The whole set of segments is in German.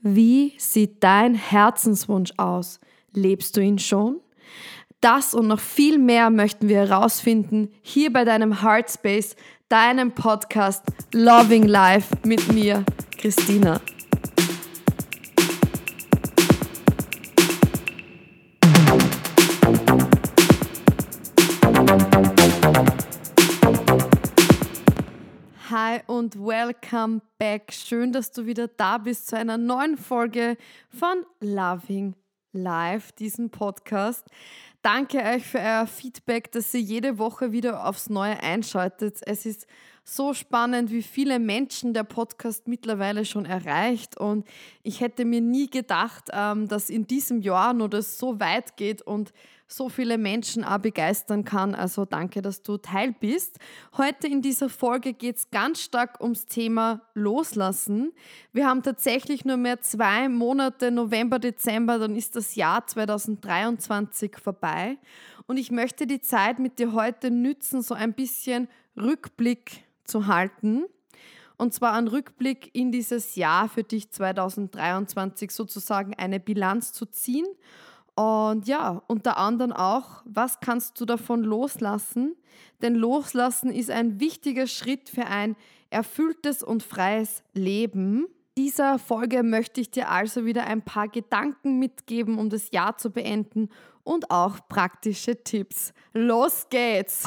Wie sieht dein Herzenswunsch aus? Lebst du ihn schon? Das und noch viel mehr möchten wir herausfinden hier bei deinem Heartspace, deinem Podcast Loving Life mit mir, Christina. Hi und welcome back. Schön, dass du wieder da bist zu einer neuen Folge von Loving Life, diesem Podcast. Danke euch für euer Feedback, dass ihr jede Woche wieder aufs Neue einschaltet. Es ist so spannend, wie viele Menschen der Podcast mittlerweile schon erreicht. Und ich hätte mir nie gedacht, ähm, dass in diesem Jahr nur das so weit geht und so viele Menschen auch begeistern kann. Also danke, dass du Teil bist. Heute in dieser Folge geht es ganz stark ums Thema Loslassen. Wir haben tatsächlich nur mehr zwei Monate, November, Dezember, dann ist das Jahr 2023 vorbei. Und ich möchte die Zeit mit dir heute nützen, so ein bisschen Rückblick zu halten. Und zwar einen Rückblick in dieses Jahr für dich 2023 sozusagen eine Bilanz zu ziehen und ja, unter anderem auch, was kannst du davon loslassen? Denn loslassen ist ein wichtiger Schritt für ein erfülltes und freies Leben. Dieser Folge möchte ich dir also wieder ein paar Gedanken mitgeben, um das Jahr zu beenden und auch praktische Tipps. Los geht's!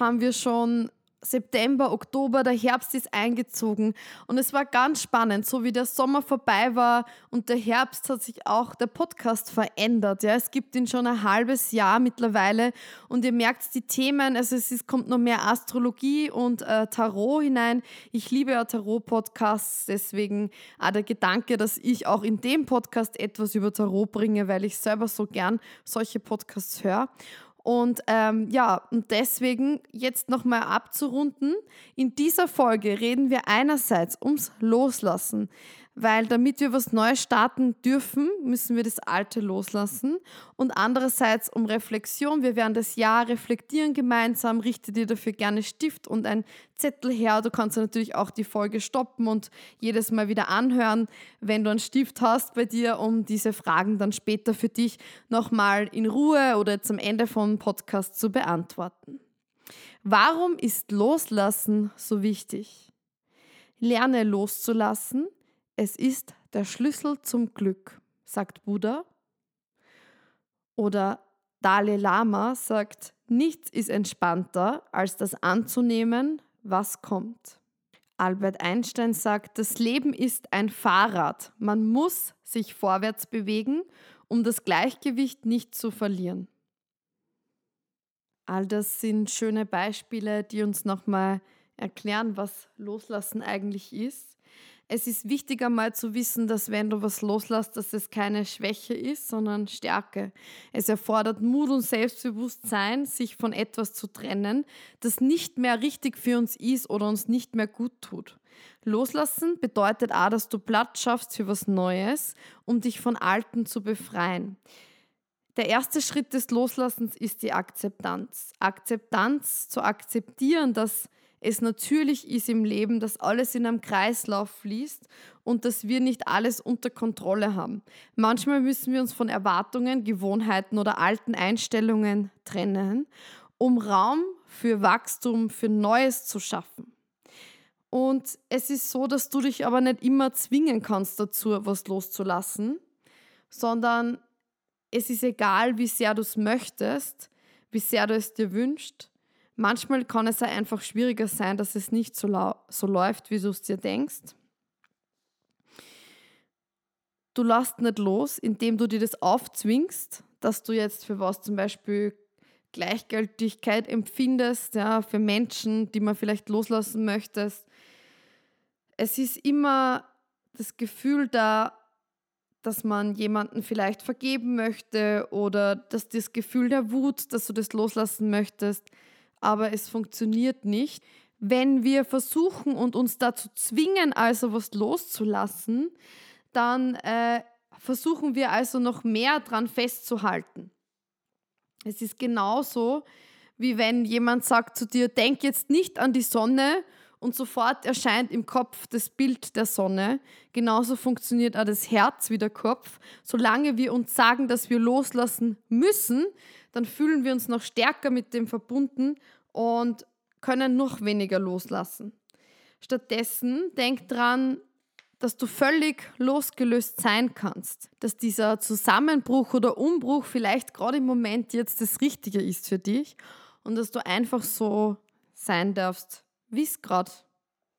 Haben wir schon September, Oktober, der Herbst ist eingezogen und es war ganz spannend, so wie der Sommer vorbei war und der Herbst hat sich auch der Podcast verändert. Ja, es gibt ihn schon ein halbes Jahr mittlerweile und ihr merkt die Themen, also es ist, kommt noch mehr Astrologie und äh, Tarot hinein. Ich liebe ja Tarot-Podcasts, deswegen auch der Gedanke, dass ich auch in dem Podcast etwas über Tarot bringe, weil ich selber so gern solche Podcasts höre. Und ähm, ja, und deswegen jetzt nochmal abzurunden. In dieser Folge reden wir einerseits ums Loslassen weil damit wir was Neues starten dürfen, müssen wir das Alte loslassen. Und andererseits um Reflexion. Wir werden das Jahr reflektieren gemeinsam. Richte dir dafür gerne Stift und ein Zettel her. Du kannst natürlich auch die Folge stoppen und jedes Mal wieder anhören, wenn du einen Stift hast bei dir, um diese Fragen dann später für dich nochmal in Ruhe oder zum Ende vom Podcast zu beantworten. Warum ist Loslassen so wichtig? Lerne loszulassen, es ist der Schlüssel zum Glück, sagt Buddha. Oder Dalai Lama sagt, nichts ist entspannter, als das anzunehmen, was kommt. Albert Einstein sagt, das Leben ist ein Fahrrad. Man muss sich vorwärts bewegen, um das Gleichgewicht nicht zu verlieren. All das sind schöne Beispiele, die uns nochmal erklären, was Loslassen eigentlich ist es ist wichtiger mal zu wissen, dass wenn du was loslässt, dass es keine Schwäche ist, sondern Stärke. Es erfordert Mut und Selbstbewusstsein, sich von etwas zu trennen, das nicht mehr richtig für uns ist oder uns nicht mehr gut tut. Loslassen bedeutet auch, dass du Platz schaffst für was Neues, um dich von Alten zu befreien. Der erste Schritt des Loslassens ist die Akzeptanz. Akzeptanz zu akzeptieren, dass es natürlich ist im Leben, dass alles in einem Kreislauf fließt und dass wir nicht alles unter Kontrolle haben. Manchmal müssen wir uns von Erwartungen, Gewohnheiten oder alten Einstellungen trennen, um Raum für Wachstum, für Neues zu schaffen. Und es ist so, dass du dich aber nicht immer zwingen kannst dazu, was loszulassen, sondern es ist egal, wie sehr du es möchtest, wie sehr du es dir wünschst Manchmal kann es einfach schwieriger sein, dass es nicht so, so läuft, wie du es dir denkst. Du lässt nicht los, indem du dir das aufzwingst, dass du jetzt für was zum Beispiel Gleichgültigkeit empfindest, ja, für Menschen, die man vielleicht loslassen möchtest. Es ist immer das Gefühl da, dass man jemanden vielleicht vergeben möchte oder dass das Gefühl der Wut, dass du das loslassen möchtest, aber es funktioniert nicht, wenn wir versuchen und uns dazu zwingen, also was loszulassen, dann äh, versuchen wir also noch mehr dran festzuhalten. Es ist genauso, wie wenn jemand sagt zu dir, denk jetzt nicht an die Sonne und sofort erscheint im Kopf das Bild der Sonne. Genauso funktioniert auch das Herz wie der Kopf. Solange wir uns sagen, dass wir loslassen müssen, dann fühlen wir uns noch stärker mit dem verbunden und können noch weniger loslassen. Stattdessen denk dran, dass du völlig losgelöst sein kannst, dass dieser Zusammenbruch oder Umbruch vielleicht gerade im Moment jetzt das Richtige ist für dich und dass du einfach so sein darfst, wie es gerade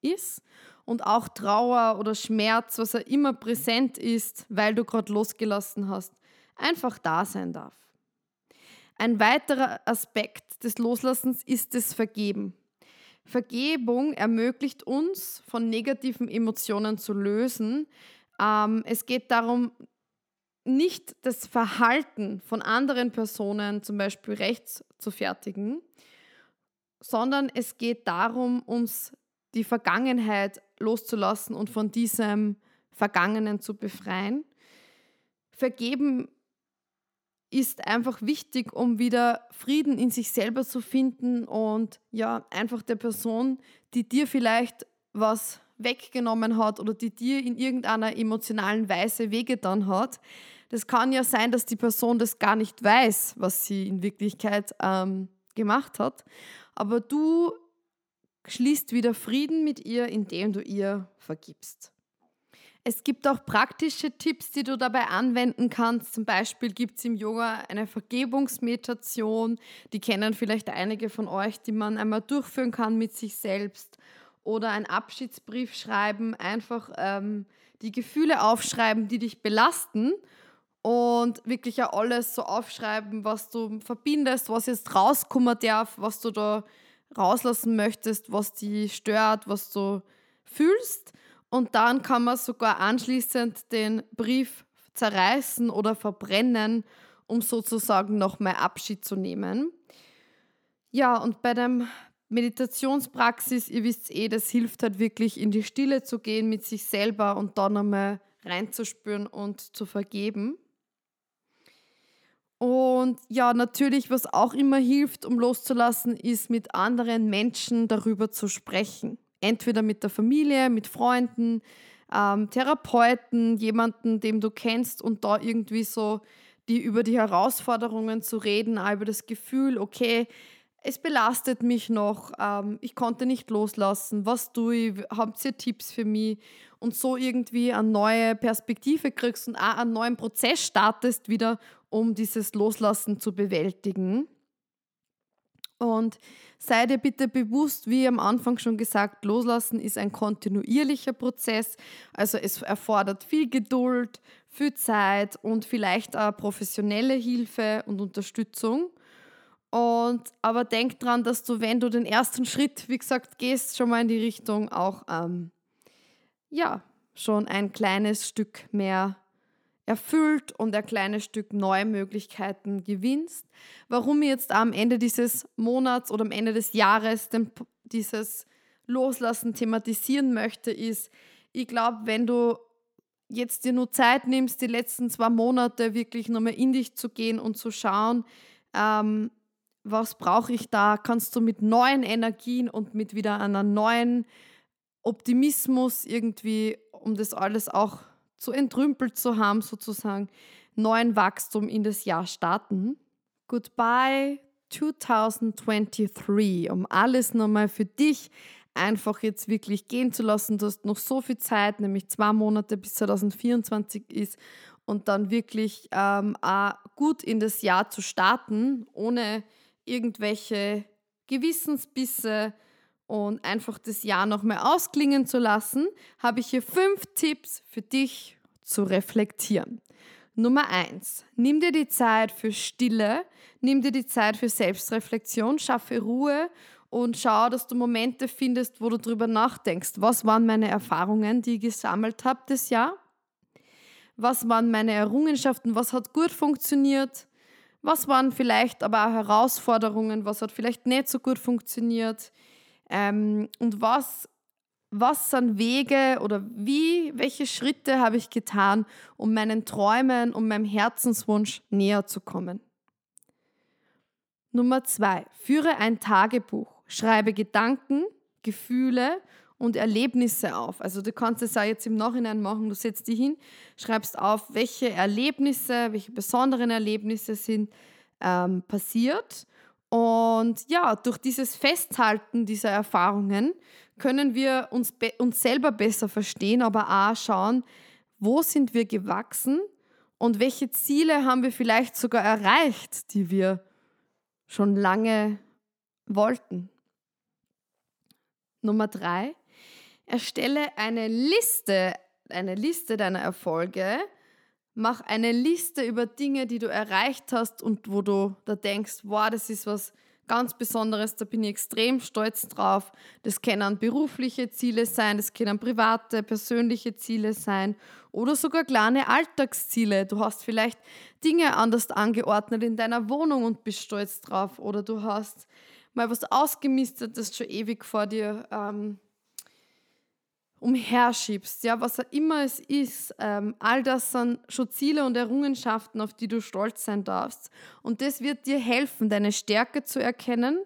ist und auch Trauer oder Schmerz, was er immer präsent ist, weil du gerade losgelassen hast, einfach da sein darf. Ein weiterer Aspekt des Loslassens ist das Vergeben. Vergebung ermöglicht uns, von negativen Emotionen zu lösen. Ähm, es geht darum, nicht das Verhalten von anderen Personen zum Beispiel rechts zu fertigen, sondern es geht darum, uns die Vergangenheit loszulassen und von diesem Vergangenen zu befreien. Vergeben ist einfach wichtig, um wieder Frieden in sich selber zu finden und ja, einfach der Person, die dir vielleicht was weggenommen hat oder die dir in irgendeiner emotionalen Weise wehgetan hat. Das kann ja sein, dass die Person das gar nicht weiß, was sie in Wirklichkeit ähm, gemacht hat. Aber du schließt wieder Frieden mit ihr, indem du ihr vergibst. Es gibt auch praktische Tipps, die du dabei anwenden kannst. Zum Beispiel gibt es im Yoga eine Vergebungsmeditation. Die kennen vielleicht einige von euch, die man einmal durchführen kann mit sich selbst. Oder einen Abschiedsbrief schreiben, einfach ähm, die Gefühle aufschreiben, die dich belasten. Und wirklich ja alles so aufschreiben, was du verbindest, was jetzt rauskommen darf, was du da rauslassen möchtest, was dich stört, was du fühlst. Und dann kann man sogar anschließend den Brief zerreißen oder verbrennen, um sozusagen nochmal Abschied zu nehmen. Ja, und bei der Meditationspraxis, ihr wisst eh, das hilft halt wirklich in die Stille zu gehen mit sich selber und dann nochmal reinzuspüren und zu vergeben. Und ja, natürlich, was auch immer hilft, um loszulassen, ist mit anderen Menschen darüber zu sprechen entweder mit der Familie, mit Freunden, ähm, Therapeuten, jemanden, dem du kennst und da irgendwie so die über die Herausforderungen zu reden, über das Gefühl, okay, es belastet mich noch, ähm, ich konnte nicht loslassen, was tue ich, habt ihr Tipps für mich und so irgendwie eine neue Perspektive kriegst und auch einen neuen Prozess startest wieder, um dieses Loslassen zu bewältigen. Und sei dir bitte bewusst, wie am Anfang schon gesagt, loslassen ist ein kontinuierlicher Prozess. Also es erfordert viel Geduld, viel Zeit und vielleicht auch professionelle Hilfe und Unterstützung. Und aber denk dran, dass du, wenn du den ersten Schritt, wie gesagt, gehst, schon mal in die Richtung auch ähm, ja schon ein kleines Stück mehr erfüllt und ein kleines Stück neue Möglichkeiten gewinnst. Warum ich jetzt am Ende dieses Monats oder am Ende des Jahres den, dieses Loslassen thematisieren möchte, ist, ich glaube, wenn du jetzt dir nur Zeit nimmst, die letzten zwei Monate wirklich nochmal in dich zu gehen und zu schauen, ähm, was brauche ich da, kannst du mit neuen Energien und mit wieder einer neuen Optimismus irgendwie, um das alles auch so entrümpelt zu haben, sozusagen neuen Wachstum in das Jahr starten. Goodbye 2023, um alles nochmal für dich einfach jetzt wirklich gehen zu lassen. Du hast noch so viel Zeit, nämlich zwei Monate bis 2024 ist und dann wirklich ähm, gut in das Jahr zu starten, ohne irgendwelche Gewissensbisse und einfach das Jahr noch mehr ausklingen zu lassen, habe ich hier fünf Tipps für dich zu reflektieren. Nummer eins: Nimm dir die Zeit für Stille, nimm dir die Zeit für Selbstreflexion, schaffe Ruhe und schau, dass du Momente findest, wo du darüber nachdenkst. Was waren meine Erfahrungen, die ich gesammelt habe das Jahr? Was waren meine Errungenschaften? Was hat gut funktioniert? Was waren vielleicht aber auch Herausforderungen? Was hat vielleicht nicht so gut funktioniert? Ähm, und was, was sind Wege oder wie, welche Schritte habe ich getan, um meinen Träumen, um meinem Herzenswunsch näher zu kommen? Nummer zwei, führe ein Tagebuch. Schreibe Gedanken, Gefühle und Erlebnisse auf. Also du kannst es auch jetzt im Nachhinein machen, du setzt dich hin, schreibst auf, welche Erlebnisse, welche besonderen Erlebnisse sind ähm, passiert. Und ja, durch dieses Festhalten dieser Erfahrungen können wir uns, uns selber besser verstehen, aber auch schauen, wo sind wir gewachsen und welche Ziele haben wir vielleicht sogar erreicht, die wir schon lange wollten. Nummer drei, erstelle eine Liste, eine Liste deiner Erfolge. Mach eine Liste über Dinge, die du erreicht hast und wo du da denkst, wow, das ist was ganz Besonderes, da bin ich extrem stolz drauf. Das können berufliche Ziele sein, das können private, persönliche Ziele sein oder sogar kleine Alltagsziele. Du hast vielleicht Dinge anders angeordnet in deiner Wohnung und bist stolz drauf oder du hast mal was ausgemistet, das schon ewig vor dir ähm, umherschiebst, ja, was immer es ist, ähm, all das sind schon Ziele und Errungenschaften, auf die du stolz sein darfst. Und das wird dir helfen, deine Stärke zu erkennen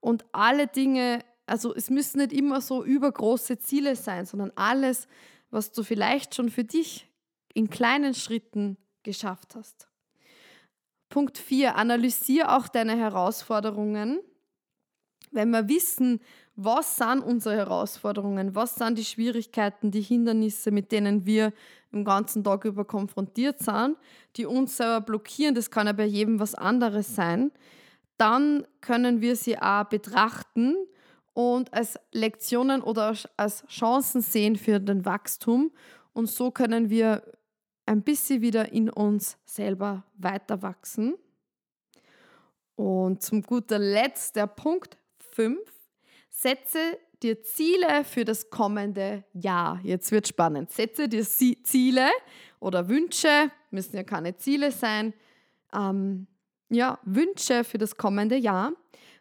und alle Dinge, also es müssen nicht immer so übergroße Ziele sein, sondern alles, was du vielleicht schon für dich in kleinen Schritten geschafft hast. Punkt 4. Analysiere auch deine Herausforderungen. Wenn wir wissen, was sind unsere Herausforderungen, was sind die Schwierigkeiten, die Hindernisse, mit denen wir im ganzen Tag über konfrontiert sind, die uns selber blockieren, das kann ja bei jedem was anderes sein, dann können wir sie auch betrachten und als Lektionen oder als Chancen sehen für den Wachstum. Und so können wir ein bisschen wieder in uns selber weiter wachsen. Und zum guter Letzt der Punkt 5 Setze dir Ziele für das kommende Jahr. Jetzt wird spannend. Setze dir Ziele oder Wünsche, müssen ja keine Ziele sein, ähm, ja, Wünsche für das kommende Jahr,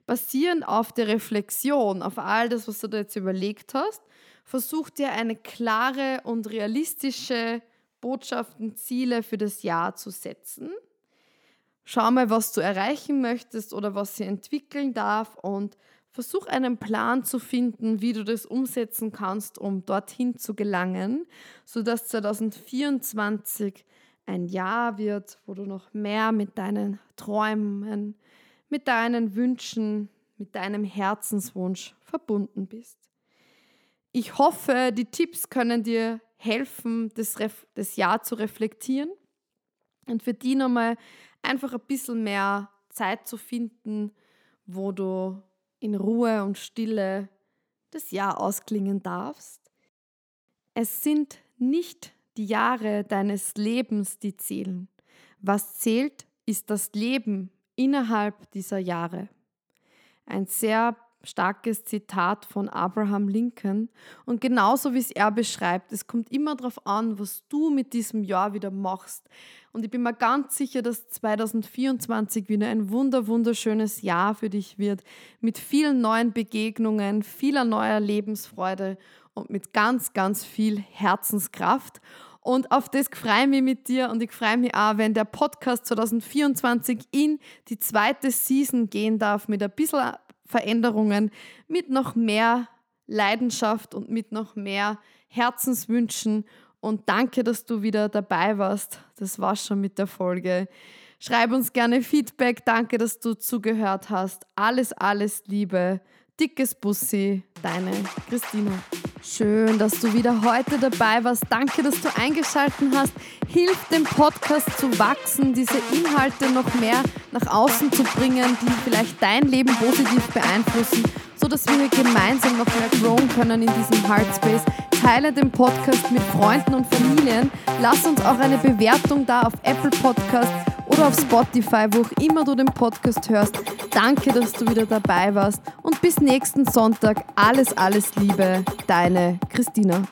basierend auf der Reflexion, auf all das, was du da jetzt überlegt hast. Versuch dir eine klare und realistische Botschaften, Ziele für das Jahr zu setzen. Schau mal, was du erreichen möchtest oder was sie entwickeln darf und Versuch einen Plan zu finden, wie du das umsetzen kannst, um dorthin zu gelangen, sodass 2024 ein Jahr wird, wo du noch mehr mit deinen Träumen, mit deinen Wünschen, mit deinem Herzenswunsch verbunden bist. Ich hoffe, die Tipps können dir helfen, das, das Jahr zu reflektieren und für die nochmal einfach ein bisschen mehr Zeit zu finden, wo du in Ruhe und Stille das Jahr ausklingen darfst. Es sind nicht die Jahre deines Lebens, die zählen. Was zählt, ist das Leben innerhalb dieser Jahre. Ein sehr starkes Zitat von Abraham Lincoln. Und genauso wie es er beschreibt, es kommt immer darauf an, was du mit diesem Jahr wieder machst. Und ich bin mir ganz sicher, dass 2024 wieder ein wunder, wunderschönes Jahr für dich wird, mit vielen neuen Begegnungen, vieler neuer Lebensfreude und mit ganz, ganz viel Herzenskraft. Und auf das freue ich mich mit dir und ich freue mich auch, wenn der Podcast 2024 in die zweite Season gehen darf mit ein bisschen Veränderungen, mit noch mehr Leidenschaft und mit noch mehr Herzenswünschen. Und danke, dass du wieder dabei warst. Das war schon mit der Folge. Schreib uns gerne Feedback. Danke, dass du zugehört hast. Alles, alles Liebe. Dickes Bussi, deine Christina. Schön, dass du wieder heute dabei warst. Danke, dass du eingeschaltet hast. Hilf dem Podcast zu wachsen, diese Inhalte noch mehr nach außen zu bringen, die vielleicht dein Leben positiv beeinflussen, sodass wir hier gemeinsam noch mehr growen können in diesem Heartspace. Teile den Podcast mit Freunden und Familien. Lass uns auch eine Bewertung da auf Apple Podcasts oder auf Spotify, wo auch immer du den Podcast hörst. Danke, dass du wieder dabei warst und bis nächsten Sonntag. Alles, alles Liebe, deine Christina.